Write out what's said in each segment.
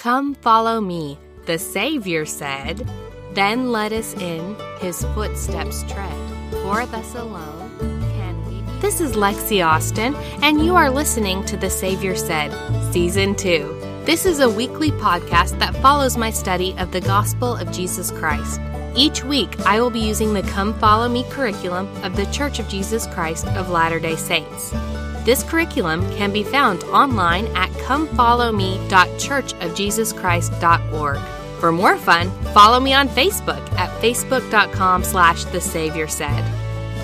Come follow me, the Savior said. Then let us in his footsteps tread, for thus alone can we. This is Lexi Austin, and you are listening to The Savior Said, Season 2. This is a weekly podcast that follows my study of the gospel of Jesus Christ. Each week, I will be using the Come Follow Me curriculum of the Church of Jesus Christ of Latter day Saints. This curriculum can be found online at comefollowme.churchofjesuschrist.org. For more fun, follow me on Facebook at facebook.com slash the Savior Said.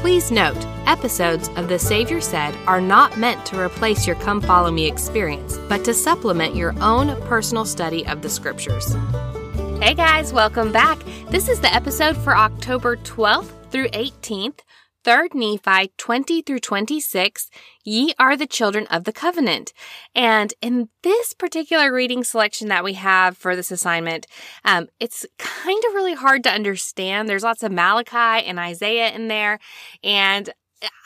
Please note, episodes of The Savior Said are not meant to replace your Come Follow Me experience, but to supplement your own personal study of the scriptures. Hey guys, welcome back. This is the episode for October 12th through 18th. 3rd Nephi 20 through 26, ye are the children of the covenant. And in this particular reading selection that we have for this assignment, um, it's kind of really hard to understand. There's lots of Malachi and Isaiah in there. And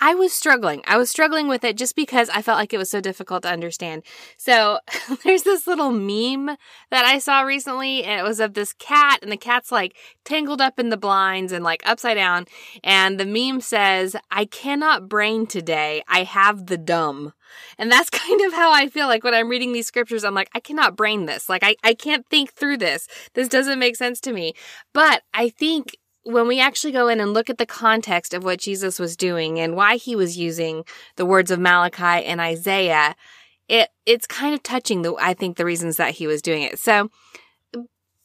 I was struggling. I was struggling with it just because I felt like it was so difficult to understand. So there's this little meme that I saw recently and it was of this cat and the cat's like tangled up in the blinds and like upside down. And the meme says, I cannot brain today. I have the dumb. And that's kind of how I feel like when I'm reading these scriptures. I'm like, I cannot brain this. Like, I, I can't think through this. This doesn't make sense to me. But I think when we actually go in and look at the context of what Jesus was doing and why he was using the words of Malachi and Isaiah, it it's kind of touching the I think the reasons that he was doing it. So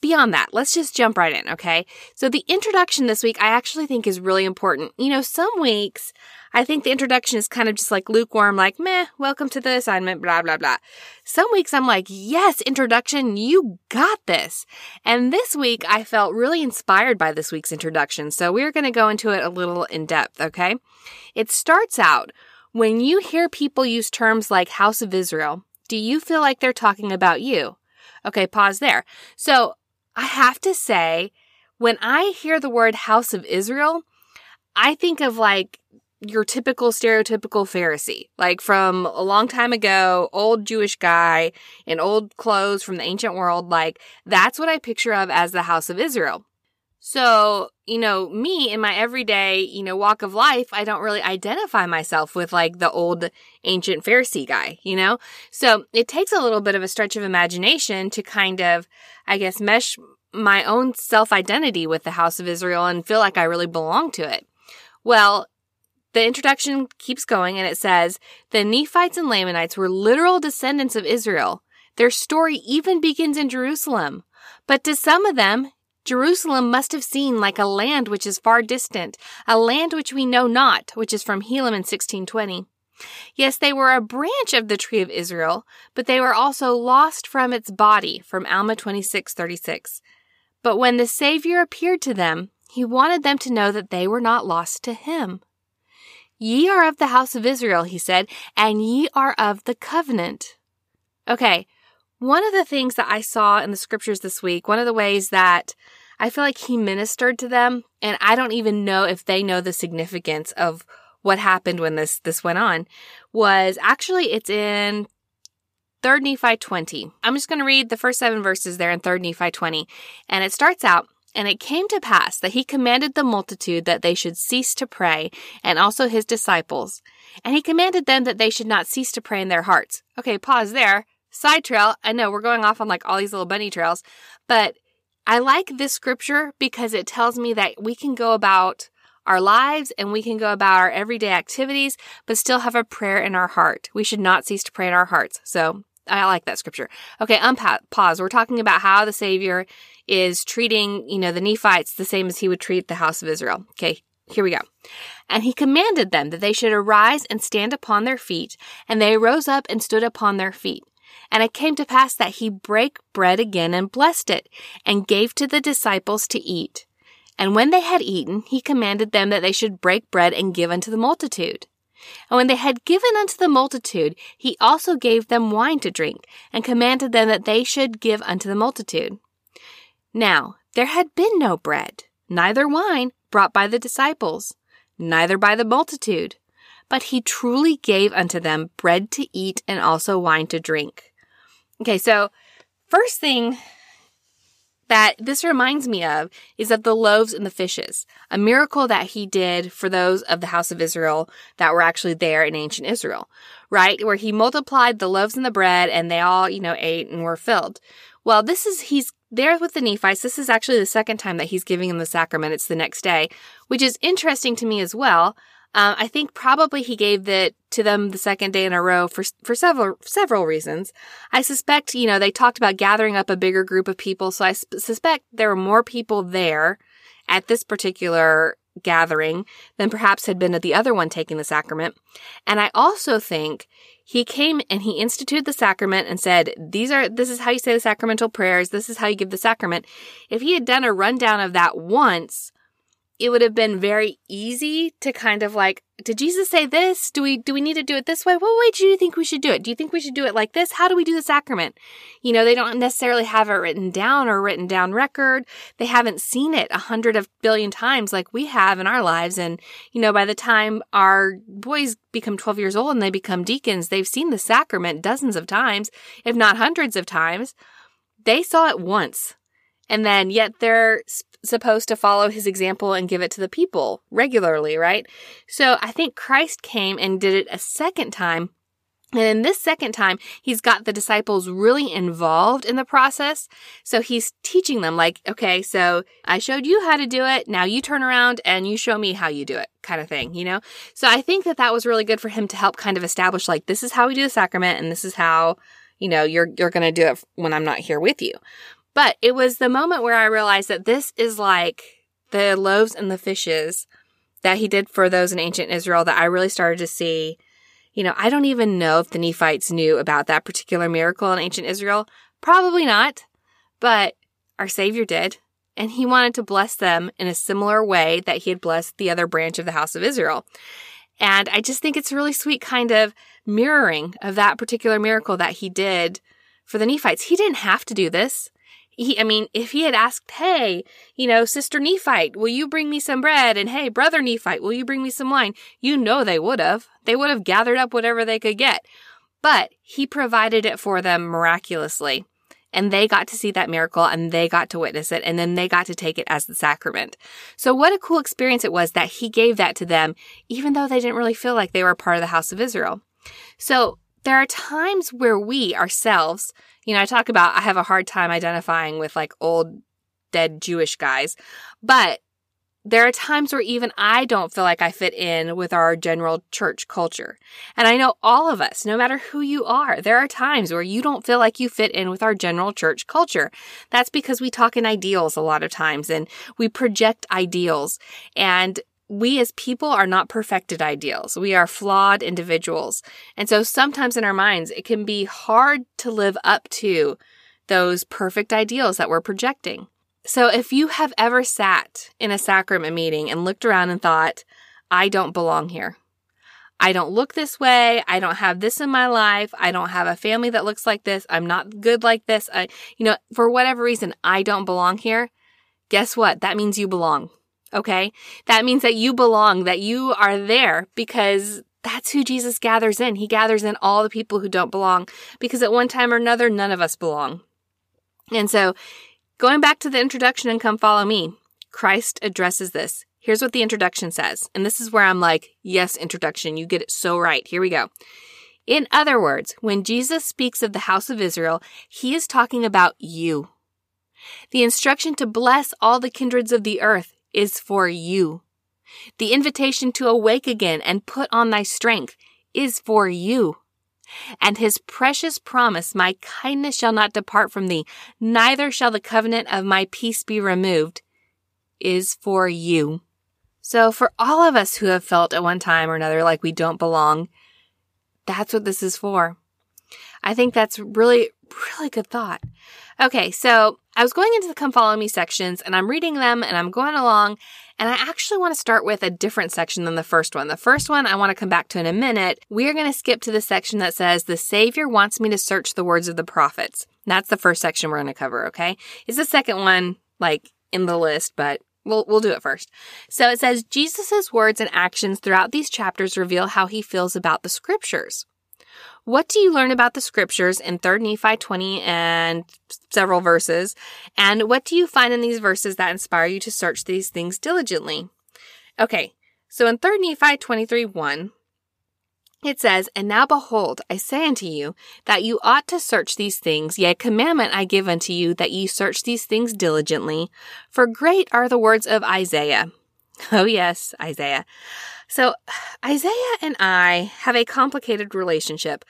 beyond that, let's just jump right in, okay? So the introduction this week I actually think is really important. You know, some weeks I think the introduction is kind of just like lukewarm, like, meh, welcome to the assignment, blah, blah, blah. Some weeks I'm like, yes, introduction, you got this. And this week I felt really inspired by this week's introduction. So we're going to go into it a little in depth, okay? It starts out when you hear people use terms like House of Israel, do you feel like they're talking about you? Okay, pause there. So I have to say, when I hear the word House of Israel, I think of like your typical stereotypical Pharisee, like from a long time ago, old Jewish guy in old clothes from the ancient world. Like that's what I picture of as the house of Israel. So, you know, me in my everyday, you know, walk of life, I don't really identify myself with like the old ancient Pharisee guy, you know? So it takes a little bit of a stretch of imagination to kind of, I guess, mesh my own self identity with the house of Israel and feel like I really belong to it. Well, the introduction keeps going and it says, The Nephites and Lamanites were literal descendants of Israel. Their story even begins in Jerusalem. But to some of them, Jerusalem must have seemed like a land which is far distant, a land which we know not, which is from Helaman 1620. Yes, they were a branch of the tree of Israel, but they were also lost from its body, from Alma 26:36. But when the Savior appeared to them, he wanted them to know that they were not lost to him. Ye are of the house of Israel, he said, and ye are of the covenant. Okay, one of the things that I saw in the scriptures this week, one of the ways that I feel like he ministered to them, and I don't even know if they know the significance of what happened when this this went on, was actually it's in 3rd Nephi 20. I'm just going to read the first seven verses there in 3rd Nephi 20. And it starts out, and it came to pass that he commanded the multitude that they should cease to pray, and also his disciples. And he commanded them that they should not cease to pray in their hearts. Okay, pause there. Side trail. I know we're going off on like all these little bunny trails, but I like this scripture because it tells me that we can go about our lives and we can go about our everyday activities, but still have a prayer in our heart. We should not cease to pray in our hearts. So I like that scripture. Okay, unpause. We're talking about how the Savior is treating, you know, the Nephites the same as he would treat the house of Israel. Okay, here we go. And he commanded them that they should arise and stand upon their feet, and they rose up and stood upon their feet. And it came to pass that he brake bread again and blessed it, and gave to the disciples to eat. And when they had eaten, he commanded them that they should break bread and give unto the multitude. And when they had given unto the multitude, he also gave them wine to drink, and commanded them that they should give unto the multitude. Now, there had been no bread, neither wine brought by the disciples, neither by the multitude, but he truly gave unto them bread to eat and also wine to drink. Okay, so first thing that this reminds me of is of the loaves and the fishes, a miracle that he did for those of the house of Israel that were actually there in ancient Israel, right? Where he multiplied the loaves and the bread and they all, you know, ate and were filled. Well, this is, he's there with the Nephites. This is actually the second time that he's giving them the sacrament. It's the next day, which is interesting to me as well. Um, I think probably he gave that to them the second day in a row for for several several reasons. I suspect, you know, they talked about gathering up a bigger group of people, so I sp- suspect there were more people there at this particular gathering than perhaps had been at the other one taking the sacrament. And I also think he came and he instituted the sacrament and said, these are, this is how you say the sacramental prayers. This is how you give the sacrament. If he had done a rundown of that once, it would have been very easy to kind of like, did Jesus say this? Do we do we need to do it this way? What way do you think we should do it? Do you think we should do it like this? How do we do the sacrament? You know, they don't necessarily have it written down or written down record. They haven't seen it a hundred of billion times like we have in our lives. And, you know, by the time our boys become 12 years old and they become deacons, they've seen the sacrament dozens of times, if not hundreds of times. They saw it once. And then yet they're supposed to follow his example and give it to the people regularly, right? So I think Christ came and did it a second time. And in this second time, he's got the disciples really involved in the process. So he's teaching them like, okay, so I showed you how to do it. Now you turn around and you show me how you do it kind of thing, you know? So I think that that was really good for him to help kind of establish like, this is how we do the sacrament and this is how, you know, you're, you're going to do it when I'm not here with you. But it was the moment where I realized that this is like the loaves and the fishes that he did for those in ancient Israel that I really started to see. You know, I don't even know if the Nephites knew about that particular miracle in ancient Israel. Probably not, but our Savior did. And he wanted to bless them in a similar way that he had blessed the other branch of the house of Israel. And I just think it's a really sweet kind of mirroring of that particular miracle that he did for the Nephites. He didn't have to do this. He, I mean, if he had asked, hey, you know, Sister Nephite, will you bring me some bread? And hey, Brother Nephite, will you bring me some wine? You know they would have. They would have gathered up whatever they could get. But he provided it for them miraculously. And they got to see that miracle and they got to witness it and then they got to take it as the sacrament. So what a cool experience it was that he gave that to them, even though they didn't really feel like they were part of the house of Israel. So there are times where we ourselves you know, I talk about I have a hard time identifying with like old dead Jewish guys, but there are times where even I don't feel like I fit in with our general church culture. And I know all of us, no matter who you are, there are times where you don't feel like you fit in with our general church culture. That's because we talk in ideals a lot of times and we project ideals. And we as people are not perfected ideals. We are flawed individuals. And so sometimes in our minds, it can be hard to live up to those perfect ideals that we're projecting. So if you have ever sat in a sacrament meeting and looked around and thought, I don't belong here. I don't look this way. I don't have this in my life. I don't have a family that looks like this. I'm not good like this. I, you know, for whatever reason, I don't belong here. Guess what? That means you belong. Okay. That means that you belong, that you are there because that's who Jesus gathers in. He gathers in all the people who don't belong because at one time or another, none of us belong. And so going back to the introduction and come follow me, Christ addresses this. Here's what the introduction says. And this is where I'm like, yes, introduction. You get it so right. Here we go. In other words, when Jesus speaks of the house of Israel, he is talking about you. The instruction to bless all the kindreds of the earth is for you. The invitation to awake again and put on thy strength is for you. And his precious promise, my kindness shall not depart from thee, neither shall the covenant of my peace be removed, is for you. So for all of us who have felt at one time or another like we don't belong, that's what this is for. I think that's really, really good thought. Okay, so I was going into the come follow me sections and I'm reading them and I'm going along and I actually want to start with a different section than the first one. The first one I want to come back to in a minute. We are going to skip to the section that says the Savior wants me to search the words of the prophets. That's the first section we're going to cover, okay? It's the second one like in the list, but We'll, we'll do it first. So it says Jesus' words and actions throughout these chapters reveal how he feels about the scriptures. What do you learn about the scriptures in 3rd Nephi 20 and several verses? And what do you find in these verses that inspire you to search these things diligently? Okay, so in 3rd Nephi 23 1, it says, And now behold, I say unto you, that you ought to search these things, yea, commandment I give unto you, that ye search these things diligently. For great are the words of Isaiah. Oh yes, Isaiah. So Isaiah and I have a complicated relationship.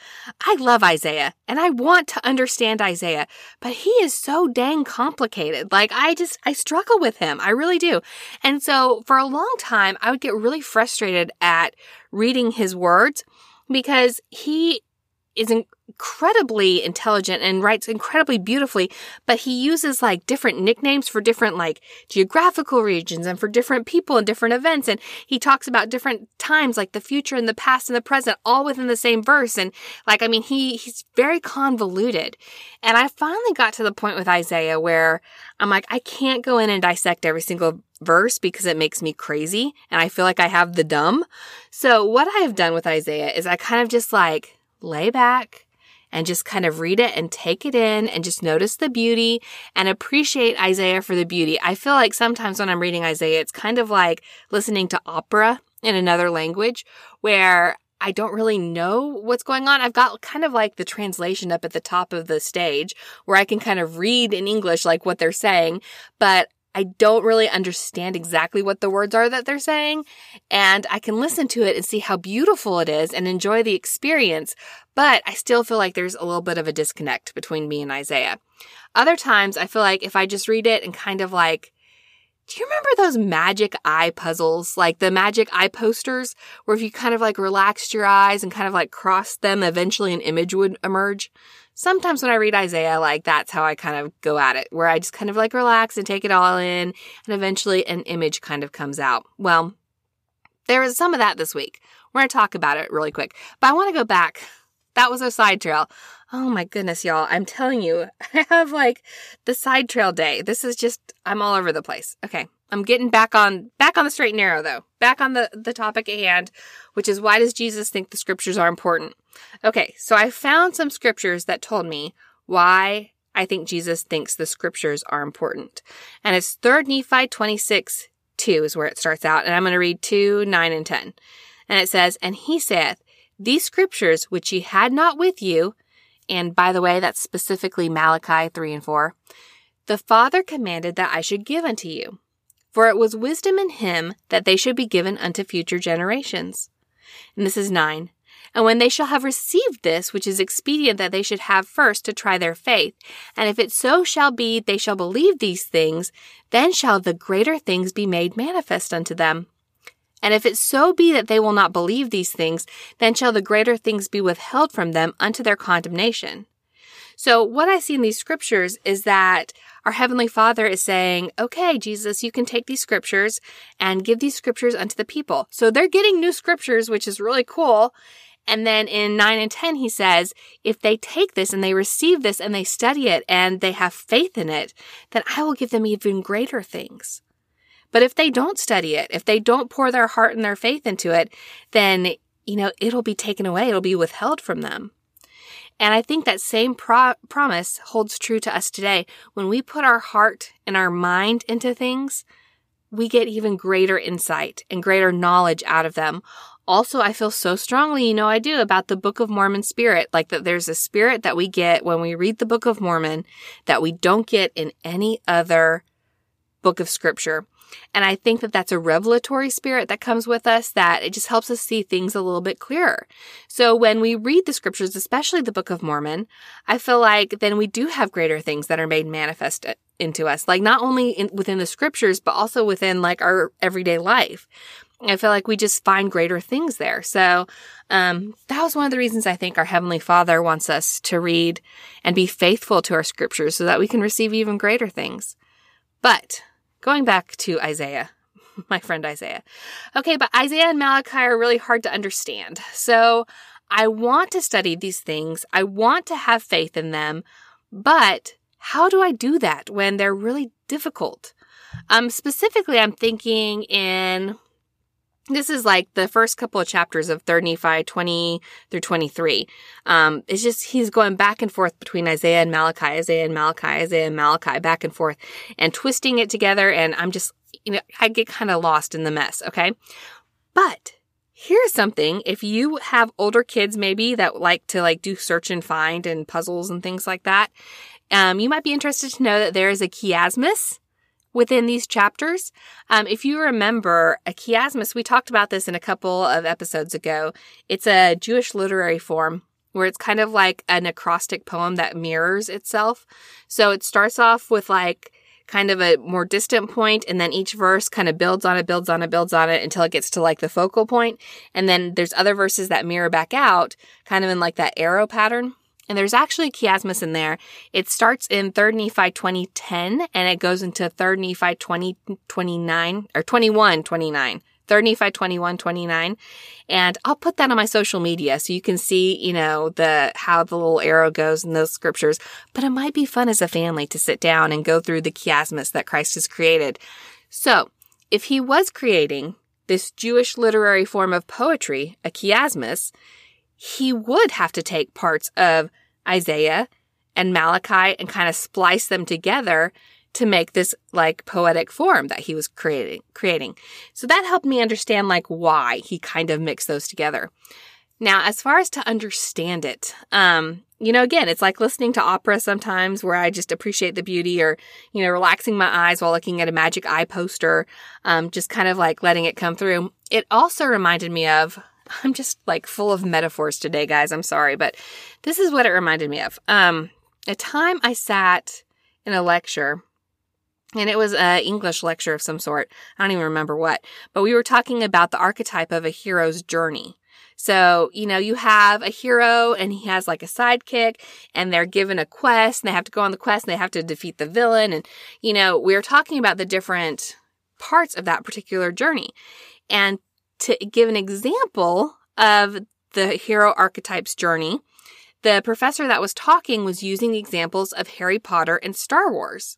I love Isaiah and I want to understand Isaiah, but he is so dang complicated. Like I just, I struggle with him. I really do. And so for a long time, I would get really frustrated at reading his words because he is incredibly intelligent and writes incredibly beautifully, but he uses like different nicknames for different like geographical regions and for different people and different events. And he talks about different times, like the future and the past and the present, all within the same verse. And like, I mean, he, he's very convoluted. And I finally got to the point with Isaiah where I'm like, I can't go in and dissect every single verse because it makes me crazy and I feel like I have the dumb. So what I have done with Isaiah is I kind of just like lay back and just kind of read it and take it in and just notice the beauty and appreciate Isaiah for the beauty. I feel like sometimes when I'm reading Isaiah, it's kind of like listening to opera in another language where I don't really know what's going on. I've got kind of like the translation up at the top of the stage where I can kind of read in English like what they're saying, but I don't really understand exactly what the words are that they're saying, and I can listen to it and see how beautiful it is and enjoy the experience, but I still feel like there's a little bit of a disconnect between me and Isaiah. Other times, I feel like if I just read it and kind of like, do you remember those magic eye puzzles? Like the magic eye posters, where if you kind of like relaxed your eyes and kind of like crossed them, eventually an image would emerge? Sometimes when I read Isaiah, like that's how I kind of go at it, where I just kind of like relax and take it all in, and eventually an image kind of comes out. Well, there was some of that this week. We're going to talk about it really quick, but I want to go back. That was a side trail. Oh my goodness, y'all. I'm telling you, I have like the side trail day. This is just, I'm all over the place. Okay. I'm getting back on back on the straight and narrow though. Back on the the topic at hand, which is why does Jesus think the scriptures are important? Okay, so I found some scriptures that told me why I think Jesus thinks the scriptures are important. And it's 3rd Nephi 26 2 is where it starts out, and I'm going to read 2, 9, and 10. And it says, And he saith, These scriptures which ye had not with you, and by the way, that's specifically Malachi 3 and 4, the Father commanded that I should give unto you. For it was wisdom in him that they should be given unto future generations. And this is nine. And when they shall have received this, which is expedient that they should have first to try their faith, and if it so shall be they shall believe these things, then shall the greater things be made manifest unto them. And if it so be that they will not believe these things, then shall the greater things be withheld from them unto their condemnation. So what I see in these scriptures is that our Heavenly Father is saying, okay, Jesus, you can take these scriptures and give these scriptures unto the people. So they're getting new scriptures, which is really cool. And then in 9 and 10, he says, if they take this and they receive this and they study it and they have faith in it, then I will give them even greater things. But if they don't study it, if they don't pour their heart and their faith into it, then, you know, it'll be taken away. It'll be withheld from them. And I think that same pro- promise holds true to us today. When we put our heart and our mind into things, we get even greater insight and greater knowledge out of them. Also, I feel so strongly, you know, I do about the Book of Mormon spirit, like that there's a spirit that we get when we read the Book of Mormon that we don't get in any other book of scripture. And I think that that's a revelatory spirit that comes with us that it just helps us see things a little bit clearer. So when we read the scriptures, especially the Book of Mormon, I feel like then we do have greater things that are made manifest into us, like not only in, within the scriptures, but also within like our everyday life. I feel like we just find greater things there. So, um, that was one of the reasons I think our Heavenly Father wants us to read and be faithful to our scriptures so that we can receive even greater things. But Going back to Isaiah, my friend Isaiah. Okay, but Isaiah and Malachi are really hard to understand. So I want to study these things. I want to have faith in them, but how do I do that when they're really difficult? Um, specifically, I'm thinking in this is like the first couple of chapters of 3rd Nephi 20 through 23. Um, it's just, he's going back and forth between Isaiah and Malachi, Isaiah and Malachi, Isaiah and Malachi, back and forth and twisting it together. And I'm just, you know, I get kind of lost in the mess. Okay. But here's something. If you have older kids maybe that like to like do search and find and puzzles and things like that, um, you might be interested to know that there is a chiasmus within these chapters. Um, if you remember, a chiasmus, we talked about this in a couple of episodes ago. It's a Jewish literary form where it's kind of like an acrostic poem that mirrors itself. So it starts off with like kind of a more distant point and then each verse kind of builds on it, builds on it, builds on it until it gets to like the focal point. And then there's other verses that mirror back out kind of in like that arrow pattern. And there's actually chiasmus in there. It starts in 3rd Nephi 2010 and it goes into 3rd Nephi 2029 or 21 29. 3rd Nephi 21 29. And I'll put that on my social media so you can see, you know, the, how the little arrow goes in those scriptures. But it might be fun as a family to sit down and go through the chiasmus that Christ has created. So if he was creating this Jewish literary form of poetry, a chiasmus, he would have to take parts of Isaiah and Malachi and kind of splice them together to make this like poetic form that he was creating creating. So that helped me understand like why he kind of mixed those together. Now, as far as to understand it, um, you know, again, it's like listening to opera sometimes where I just appreciate the beauty or, you know, relaxing my eyes while looking at a magic eye poster, um, just kind of like letting it come through. It also reminded me of I'm just like full of metaphors today, guys. I'm sorry, but this is what it reminded me of. Um, a time I sat in a lecture and it was an English lecture of some sort. I don't even remember what, but we were talking about the archetype of a hero's journey. So, you know, you have a hero and he has like a sidekick and they're given a quest and they have to go on the quest and they have to defeat the villain. And, you know, we were talking about the different parts of that particular journey. And to give an example of the hero archetype's journey, the professor that was talking was using examples of Harry Potter and Star Wars.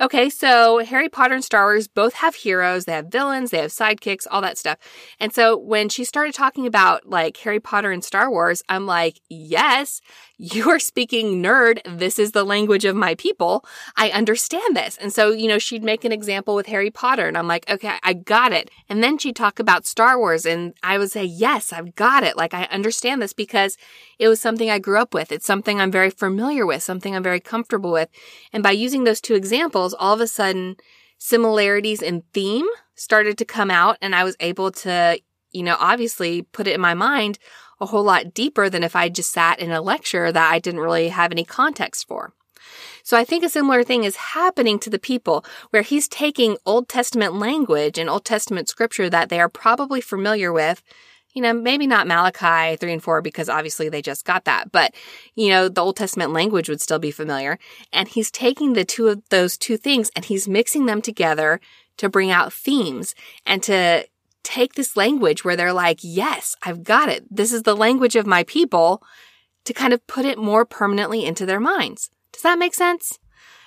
Okay, so Harry Potter and Star Wars both have heroes, they have villains, they have sidekicks, all that stuff. And so when she started talking about like Harry Potter and Star Wars, I'm like, yes, you are speaking nerd. This is the language of my people. I understand this. And so, you know, she'd make an example with Harry Potter and I'm like, okay, I got it. And then she'd talk about Star Wars and I would say, yes, I've got it. Like I understand this because it was something I grew up with. It's something I'm very familiar with, something I'm very comfortable with. And by using those two examples, all of a sudden similarities in theme started to come out and I was able to, you know, obviously put it in my mind a whole lot deeper than if I just sat in a lecture that I didn't really have any context for. So I think a similar thing is happening to the people where he's taking Old Testament language and Old Testament scripture that they are probably familiar with you know, maybe not Malachi 3 and 4 because obviously they just got that, but you know, the Old Testament language would still be familiar. And he's taking the two of those two things and he's mixing them together to bring out themes and to take this language where they're like, yes, I've got it. This is the language of my people to kind of put it more permanently into their minds. Does that make sense?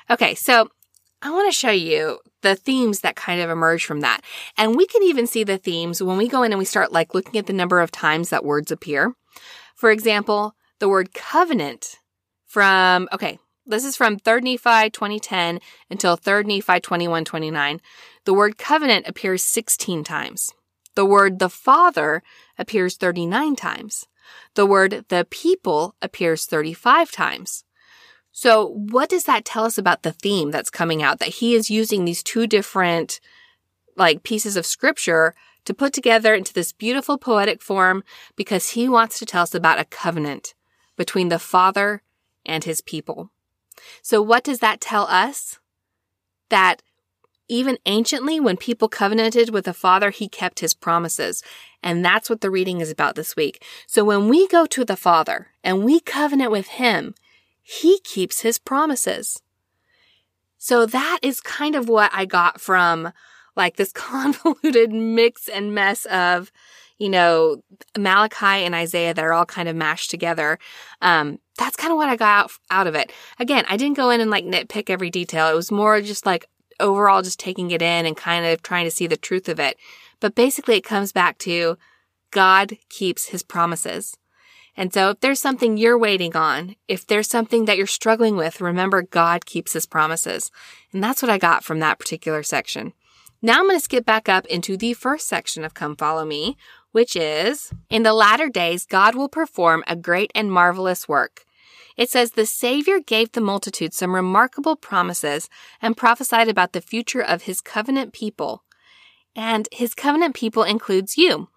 Okay. So I want to show you the themes that kind of emerge from that. And we can even see the themes when we go in and we start like looking at the number of times that words appear. For example, the word covenant from, okay, this is from 3rd Nephi 2010 until 3rd Nephi 2129. The word covenant appears 16 times. The word the Father appears 39 times. The word the people appears 35 times. So what does that tell us about the theme that's coming out? That he is using these two different like pieces of scripture to put together into this beautiful poetic form because he wants to tell us about a covenant between the Father and his people. So what does that tell us? That even anciently, when people covenanted with the Father, he kept his promises. And that's what the reading is about this week. So when we go to the Father and we covenant with him, he keeps his promises. So that is kind of what I got from like this convoluted mix and mess of, you know, Malachi and Isaiah that are all kind of mashed together. Um, that's kind of what I got out, out of it. Again, I didn't go in and like nitpick every detail. It was more just like overall just taking it in and kind of trying to see the truth of it. But basically, it comes back to God keeps his promises. And so if there's something you're waiting on, if there's something that you're struggling with, remember God keeps his promises. And that's what I got from that particular section. Now I'm going to skip back up into the first section of Come Follow Me, which is In the latter days, God will perform a great and marvelous work. It says the Savior gave the multitude some remarkable promises and prophesied about the future of his covenant people. And his covenant people includes you.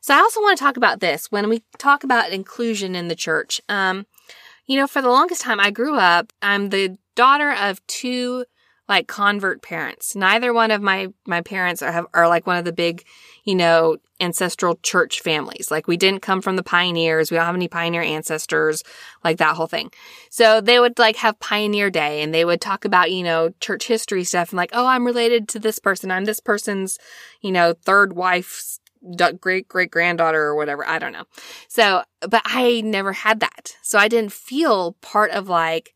So I also want to talk about this when we talk about inclusion in the church. Um, you know, for the longest time I grew up, I'm the daughter of two like convert parents. Neither one of my my parents are have, are like one of the big, you know, ancestral church families. Like we didn't come from the pioneers. We don't have any pioneer ancestors, like that whole thing. So they would like have pioneer day and they would talk about, you know, church history stuff and like, oh, I'm related to this person. I'm this person's, you know, third wife's great great granddaughter or whatever. I don't know. So, but I never had that. So I didn't feel part of like,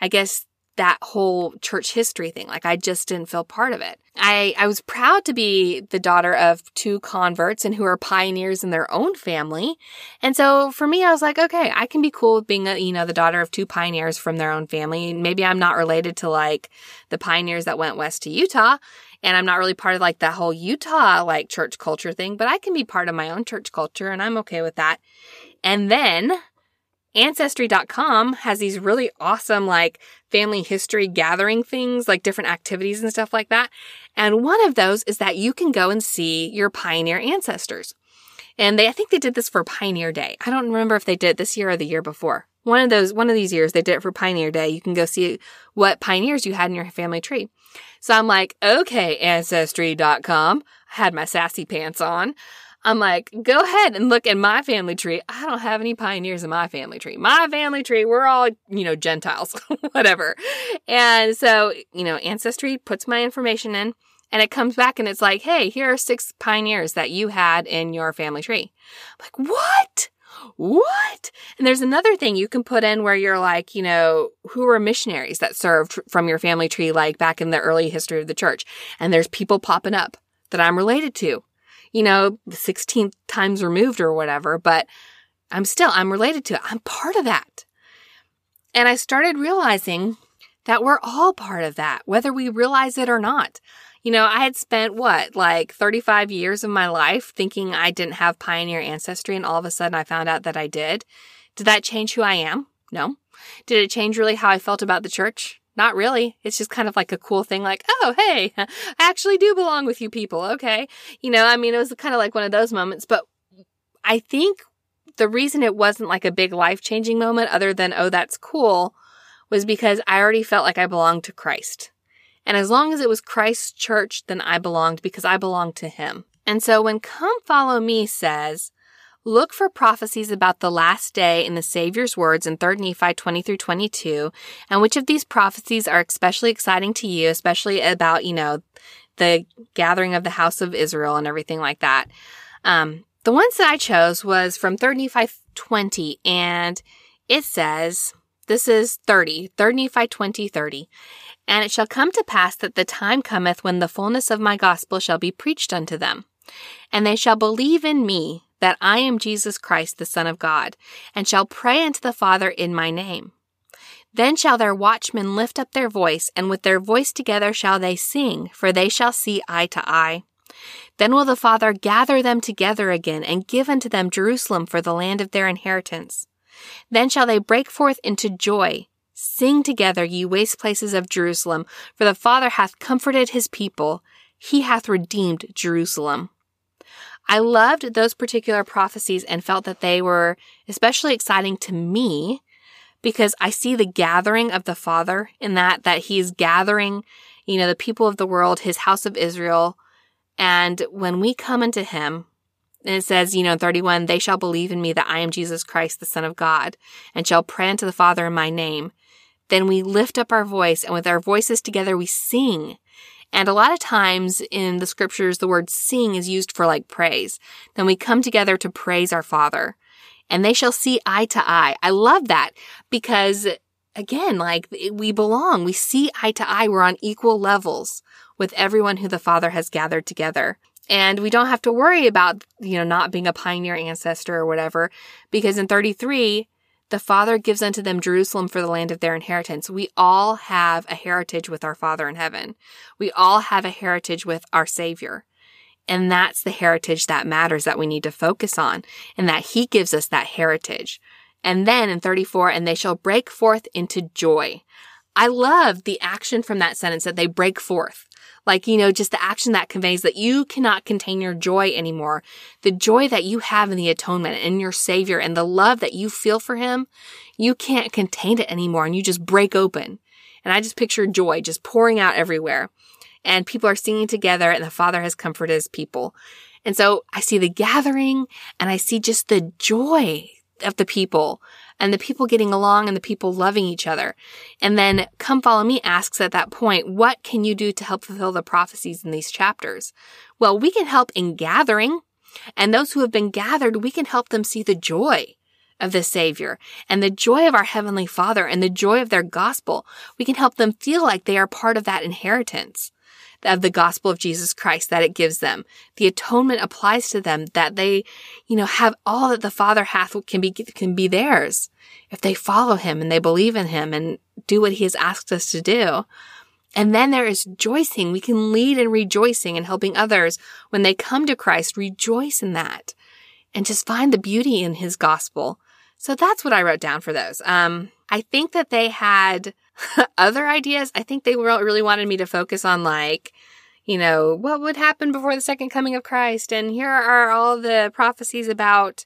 I guess that whole church history thing. Like I just didn't feel part of it. I, I was proud to be the daughter of two converts and who are pioneers in their own family. And so for me, I was like, okay, I can be cool with being a, you know, the daughter of two pioneers from their own family. Maybe I'm not related to like the pioneers that went west to Utah. And I'm not really part of like that whole Utah like church culture thing, but I can be part of my own church culture and I'm okay with that. And then Ancestry.com has these really awesome, like, family history gathering things, like different activities and stuff like that. And one of those is that you can go and see your pioneer ancestors. And they, I think they did this for Pioneer Day. I don't remember if they did this year or the year before. One of those, one of these years, they did it for Pioneer Day. You can go see what pioneers you had in your family tree. So I'm like, okay, Ancestry.com. I had my sassy pants on. I'm like, go ahead and look at my family tree. I don't have any pioneers in my family tree. My family tree, we're all, you know, Gentiles, whatever. And so, you know, Ancestry puts my information in and it comes back and it's like, hey, here are six pioneers that you had in your family tree. I'm like, what? What? And there's another thing you can put in where you're like, you know, who were missionaries that served from your family tree, like back in the early history of the church. And there's people popping up that I'm related to you know, 16 times removed or whatever, but I'm still, I'm related to it. I'm part of that. And I started realizing that we're all part of that, whether we realize it or not. You know, I had spent what, like 35 years of my life thinking I didn't have pioneer ancestry, and all of a sudden I found out that I did. Did that change who I am? No. Did it change really how I felt about the church? Not really. It's just kind of like a cool thing, like, oh, hey, I actually do belong with you people. Okay. You know, I mean, it was kind of like one of those moments, but I think the reason it wasn't like a big life changing moment, other than, oh, that's cool, was because I already felt like I belonged to Christ. And as long as it was Christ's church, then I belonged because I belonged to him. And so when Come Follow Me says, Look for prophecies about the last day in the Savior's words in 3 Nephi 20 through 22, and which of these prophecies are especially exciting to you, especially about, you know, the gathering of the house of Israel and everything like that. Um, the ones that I chose was from 3 Nephi 20, and it says, this is 30, 3 Nephi 20, 30. And it shall come to pass that the time cometh when the fullness of my gospel shall be preached unto them. And they shall believe in me, that I am Jesus Christ, the Son of God, and shall pray unto the Father in my name. Then shall their watchmen lift up their voice, and with their voice together shall they sing, for they shall see eye to eye. Then will the Father gather them together again, and give unto them Jerusalem for the land of their inheritance. Then shall they break forth into joy. Sing together, ye waste places of Jerusalem, for the Father hath comforted his people. He hath redeemed Jerusalem. I loved those particular prophecies and felt that they were especially exciting to me because I see the gathering of the Father in that, that he's gathering, you know, the people of the world, his house of Israel. And when we come into him, and it says, you know, 31, they shall believe in me that I am Jesus Christ, the Son of God, and shall pray unto the Father in my name. Then we lift up our voice, and with our voices together we sing. And a lot of times in the scriptures, the word sing is used for like praise. Then we come together to praise our Father and they shall see eye to eye. I love that because again, like we belong. We see eye to eye. We're on equal levels with everyone who the Father has gathered together. And we don't have to worry about, you know, not being a pioneer ancestor or whatever, because in 33, the Father gives unto them Jerusalem for the land of their inheritance. We all have a heritage with our Father in heaven. We all have a heritage with our Savior. And that's the heritage that matters that we need to focus on and that He gives us that heritage. And then in 34, and they shall break forth into joy. I love the action from that sentence that they break forth. Like, you know, just the action that conveys that you cannot contain your joy anymore. The joy that you have in the atonement and your savior and the love that you feel for him, you can't contain it anymore and you just break open. And I just picture joy just pouring out everywhere. And people are singing together and the father has comforted his people. And so I see the gathering and I see just the joy of the people and the people getting along and the people loving each other. And then Come Follow Me asks at that point, what can you do to help fulfill the prophecies in these chapters? Well, we can help in gathering. And those who have been gathered, we can help them see the joy of the Savior and the joy of our Heavenly Father and the joy of their gospel. We can help them feel like they are part of that inheritance of the gospel of Jesus Christ that it gives them. The atonement applies to them that they, you know, have all that the Father hath can be, can be theirs if they follow him and they believe in him and do what he has asked us to do. And then there is rejoicing. We can lead in rejoicing and helping others when they come to Christ. Rejoice in that and just find the beauty in his gospel. So that's what I wrote down for those. Um, I think that they had other ideas. I think they really wanted me to focus on like, you know, what would happen before the second coming of Christ. And here are all the prophecies about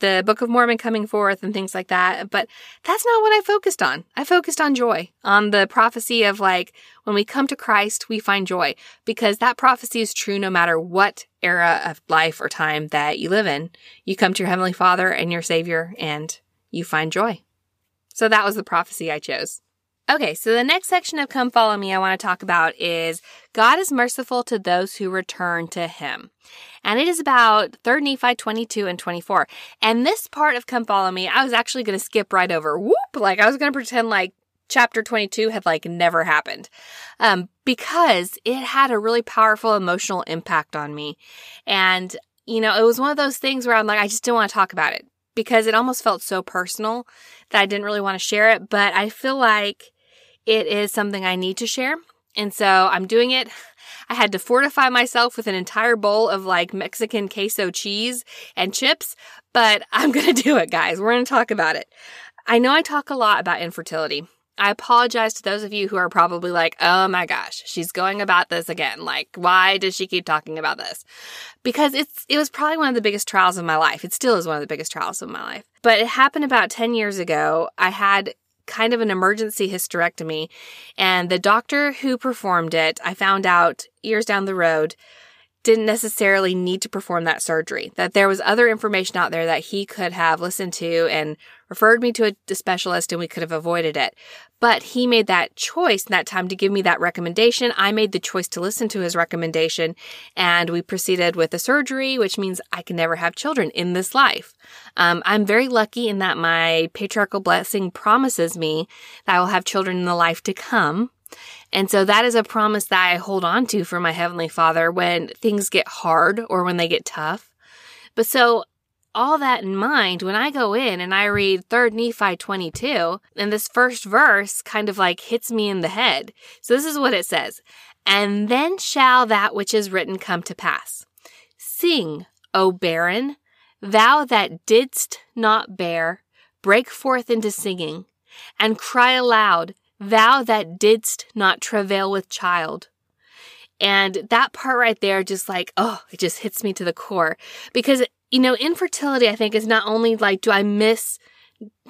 the Book of Mormon coming forth and things like that. But that's not what I focused on. I focused on joy, on the prophecy of like, when we come to Christ, we find joy because that prophecy is true no matter what era of life or time that you live in. You come to your Heavenly Father and your Savior and you find joy. So that was the prophecy I chose. Okay, so the next section of Come Follow Me I want to talk about is God is merciful to those who return to Him. And it is about 3 Nephi 22 and 24. And this part of Come Follow Me, I was actually going to skip right over. Whoop! Like I was going to pretend like chapter 22 had like never happened. Um, because it had a really powerful emotional impact on me. And, you know, it was one of those things where I'm like, I just didn't want to talk about it because it almost felt so personal that I didn't really want to share it. But I feel like it is something I need to share. And so I'm doing it. I had to fortify myself with an entire bowl of like Mexican queso cheese and chips, but I'm going to do it, guys. We're going to talk about it. I know I talk a lot about infertility. I apologize to those of you who are probably like, oh my gosh, she's going about this again. Like, why does she keep talking about this? Because it's, it was probably one of the biggest trials of my life. It still is one of the biggest trials of my life. But it happened about 10 years ago. I had kind of an emergency hysterectomy. And the doctor who performed it, I found out years down the road, didn't necessarily need to perform that surgery, that there was other information out there that he could have listened to and referred me to a, specialist and we could have avoided it. But he made that choice in that time to give me that recommendation. I made the choice to listen to his recommendation and we proceeded with the surgery, which means I can never have children in this life. Um, I'm very lucky in that my patriarchal blessing promises me that I will have children in the life to come. And so that is a promise that I hold on to for my Heavenly Father when things get hard or when they get tough. But so all that in mind, when I go in and I read 3rd Nephi 22, and this first verse kind of like hits me in the head. So this is what it says. And then shall that which is written come to pass. Sing, O barren, thou that didst not bear, break forth into singing, and cry aloud, thou that didst not travail with child. And that part right there just like, oh, it just hits me to the core. Because, you know, infertility, I think, is not only like, do I miss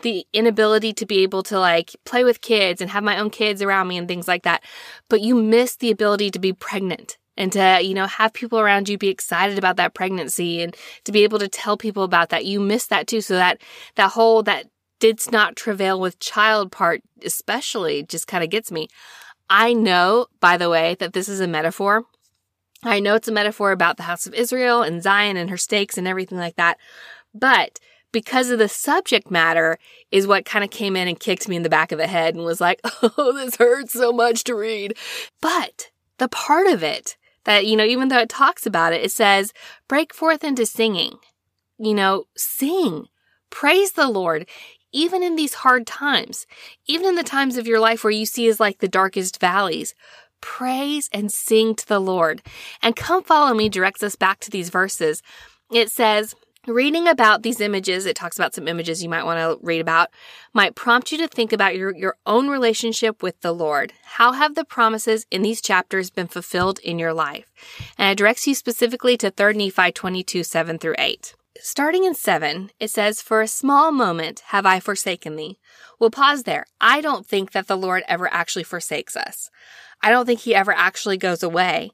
the inability to be able to like play with kids and have my own kids around me and things like that, but you miss the ability to be pregnant and to, you know, have people around you be excited about that pregnancy and to be able to tell people about that. You miss that too. So that, that whole, that didst not travail with child part, especially, just kind of gets me. I know, by the way, that this is a metaphor. I know it's a metaphor about the house of Israel and Zion and her stakes and everything like that. But because of the subject matter is what kind of came in and kicked me in the back of the head and was like, oh, this hurts so much to read. But the part of it That, you know, even though it talks about it, it says, break forth into singing. You know, sing, praise the Lord, even in these hard times, even in the times of your life where you see as like the darkest valleys. Praise and sing to the Lord. And come follow me directs us back to these verses. It says, Reading about these images, it talks about some images you might want to read about, might prompt you to think about your, your own relationship with the Lord. How have the promises in these chapters been fulfilled in your life? And it directs you specifically to 3 Nephi 22, 7 through 8. Starting in 7, it says, For a small moment have I forsaken thee. We'll pause there. I don't think that the Lord ever actually forsakes us. I don't think he ever actually goes away.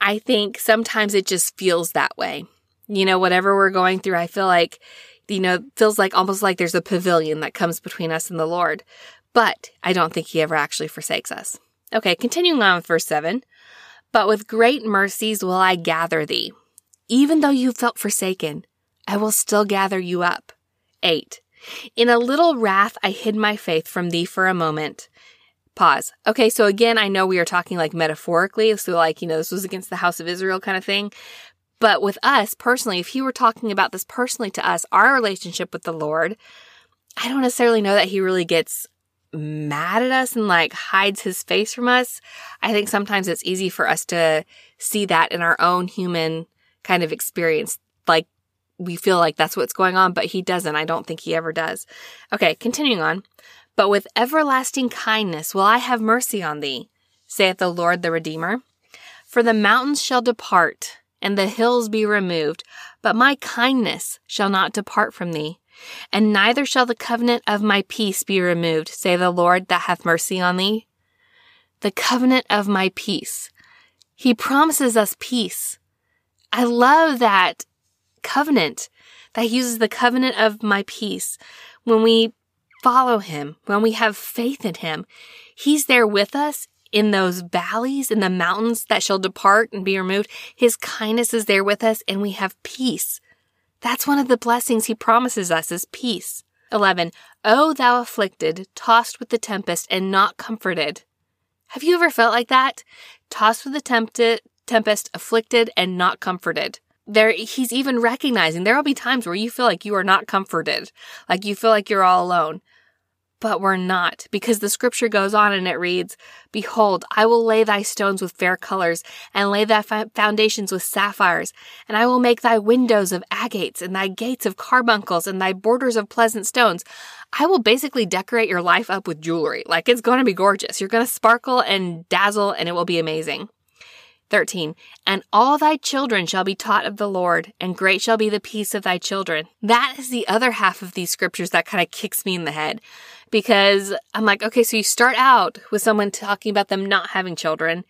I think sometimes it just feels that way you know, whatever we're going through, I feel like, you know, feels like almost like there's a pavilion that comes between us and the Lord. But I don't think he ever actually forsakes us. Okay, continuing on with verse 7. But with great mercies will I gather thee. Even though you felt forsaken, I will still gather you up. 8. In a little wrath I hid my faith from thee for a moment. Pause. Okay, so again, I know we are talking like metaphorically, so like, you know, this was against the house of Israel kind of thing. But with us personally, if he were talking about this personally to us, our relationship with the Lord, I don't necessarily know that he really gets mad at us and like hides his face from us. I think sometimes it's easy for us to see that in our own human kind of experience. Like we feel like that's what's going on, but he doesn't. I don't think he ever does. Okay, continuing on. But with everlasting kindness will I have mercy on thee, saith the Lord the Redeemer. For the mountains shall depart and the hills be removed, but my kindness shall not depart from thee. And neither shall the covenant of my peace be removed, say the Lord that hath mercy on thee. The covenant of my peace. He promises us peace. I love that covenant that he uses the covenant of my peace. When we follow him, when we have faith in him, he's there with us in those valleys, in the mountains that shall depart and be removed. His kindness is there with us and we have peace. That's one of the blessings he promises us is peace. 11. O thou afflicted, tossed with the tempest and not comforted. Have you ever felt like that? Tossed with the tempest, afflicted and not comforted. There, he's even recognizing there will be times where you feel like you are not comforted, like you feel like you're all alone but we're not, because the scripture goes on and it reads, Behold, I will lay thy stones with fair colors, and lay thy foundations with sapphires, and I will make thy windows of agates, and thy gates of carbuncles, and thy borders of pleasant stones. I will basically decorate your life up with jewelry. Like it's going to be gorgeous. You're going to sparkle and dazzle, and it will be amazing. 13. And all thy children shall be taught of the Lord, and great shall be the peace of thy children. That is the other half of these scriptures that kind of kicks me in the head because I'm like, okay, so you start out with someone talking about them not having children.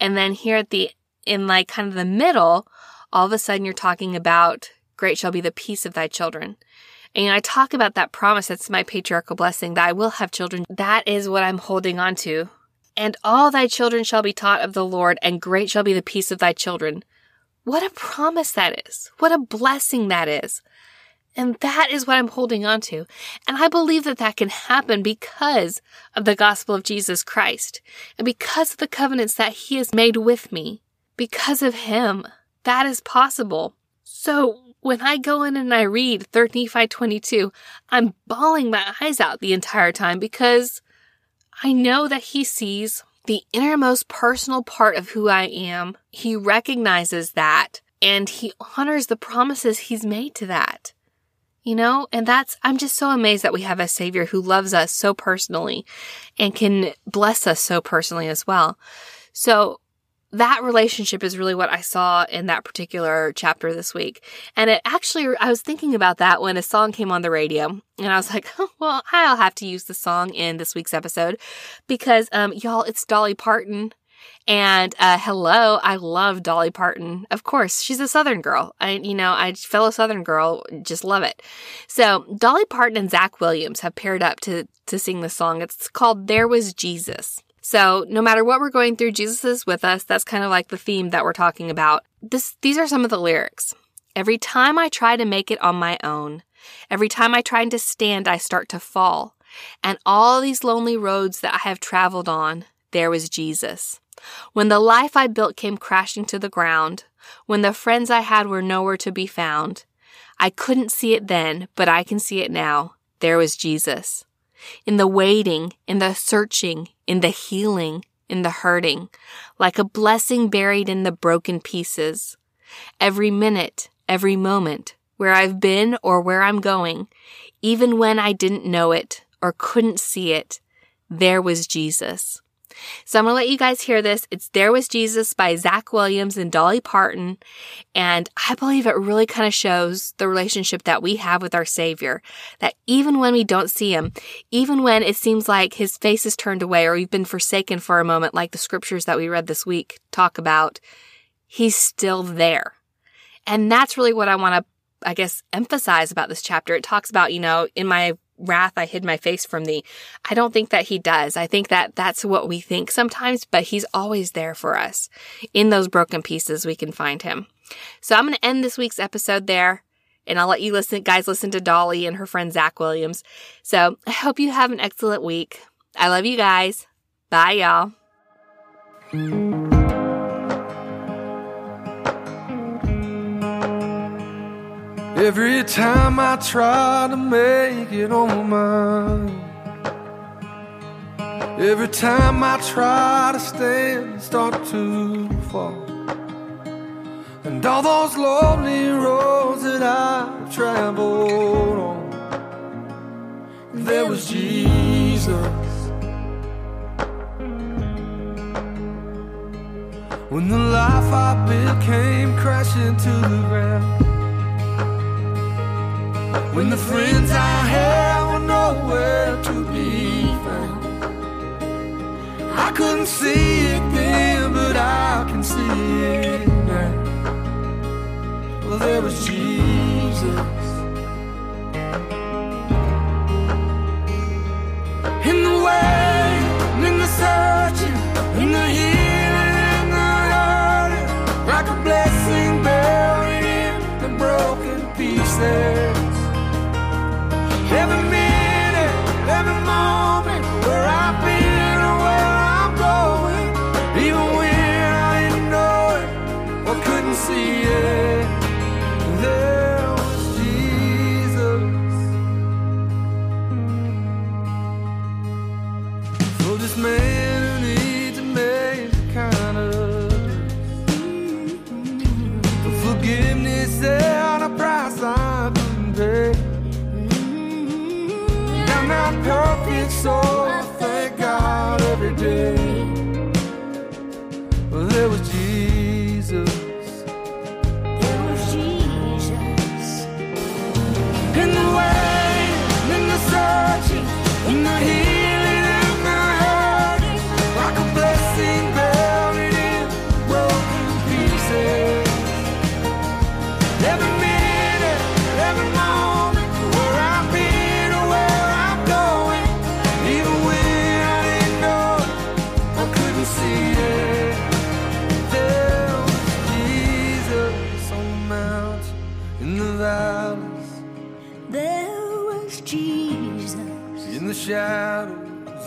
And then here at the, in like kind of the middle, all of a sudden you're talking about great shall be the peace of thy children. And I talk about that promise. That's my patriarchal blessing that I will have children. That is what I'm holding on to. And all thy children shall be taught of the Lord, and great shall be the peace of thy children. What a promise that is. What a blessing that is. And that is what I'm holding on to. And I believe that that can happen because of the gospel of Jesus Christ and because of the covenants that he has made with me. Because of him, that is possible. So when I go in and I read 3 Nephi 22, I'm bawling my eyes out the entire time because I know that he sees the innermost personal part of who I am. He recognizes that and he honors the promises he's made to that you know? And that's, I'm just so amazed that we have a savior who loves us so personally and can bless us so personally as well. So that relationship is really what I saw in that particular chapter this week. And it actually, I was thinking about that when a song came on the radio and I was like, oh, well, I'll have to use the song in this week's episode because, um, y'all, it's Dolly Parton and uh, hello, I love Dolly Parton. Of course, she's a Southern girl. I, you know, I fellow Southern girl, just love it. So Dolly Parton and Zach Williams have paired up to to sing the song. It's called "There Was Jesus." So no matter what we're going through, Jesus is with us. That's kind of like the theme that we're talking about. This, these are some of the lyrics. Every time I try to make it on my own, every time I try to stand, I start to fall. And all these lonely roads that I have traveled on, there was Jesus. When the life I built came crashing to the ground, when the friends I had were nowhere to be found, I couldn't see it then, but I can see it now. There was Jesus. In the waiting, in the searching, in the healing, in the hurting, like a blessing buried in the broken pieces. Every minute, every moment, where I've been or where I'm going, even when I didn't know it or couldn't see it, there was Jesus. So I'm going to let you guys hear this. It's There Was Jesus by Zach Williams and Dolly Parton. And I believe it really kind of shows the relationship that we have with our Savior. That even when we don't see Him, even when it seems like His face is turned away or we've been forsaken for a moment, like the scriptures that we read this week talk about, He's still there. And that's really what I want to I guess, emphasize about this chapter. It talks about, you know, in my wrath I hid my face from thee. I don't think that he does. I think that that's what we think sometimes, but he's always there for us. In those broken pieces, we can find him. So I'm going to end this week's episode there. And I'll let you listen, guys, listen to Dolly and her friend Zach Williams. So I hope you have an excellent week. I love you guys. Bye, y'all. Every time I try to make it on my own Every time I try to stand, start to fall. And all those lonely roads that I've traveled on. There was Jesus. When the life I built came crashing to the ground when the friends I had were nowhere to be found. I couldn't see it then, but I can see it now. Well, there was Jesus. In the way,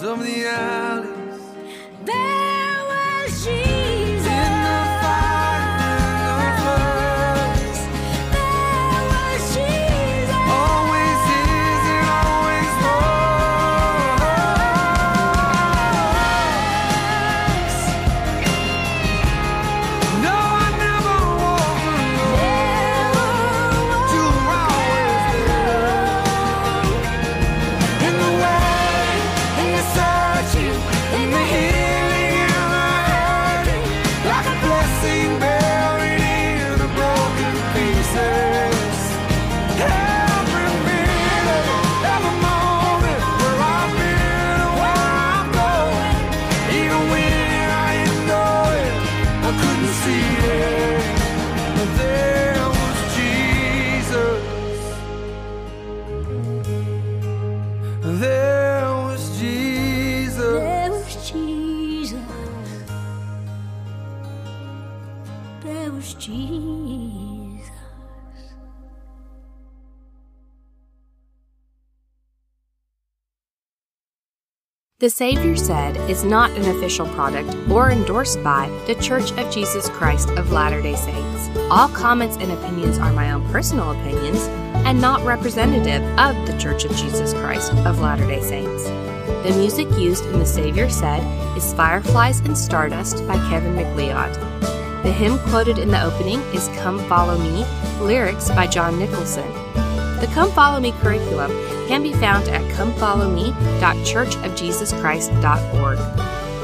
of the alleys, The Savior Said is not an official product or endorsed by The Church of Jesus Christ of Latter day Saints. All comments and opinions are my own personal opinions and not representative of The Church of Jesus Christ of Latter day Saints. The music used in The Savior Said is Fireflies and Stardust by Kevin MacLeod. The hymn quoted in the opening is Come Follow Me, lyrics by John Nicholson. The Come Follow Me curriculum can be found at comefollowme.churchofjesuschrist.org.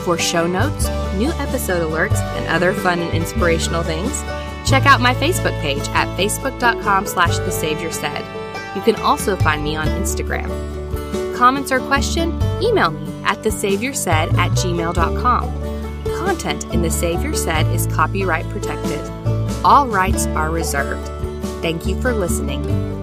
For show notes, new episode alerts, and other fun and inspirational things, check out my Facebook page at facebook.com slash the Savior Said. You can also find me on Instagram. Comments or question? Email me at thesaviorsaid at gmail.com. Content in The Savior Said is copyright protected. All rights are reserved. Thank you for listening.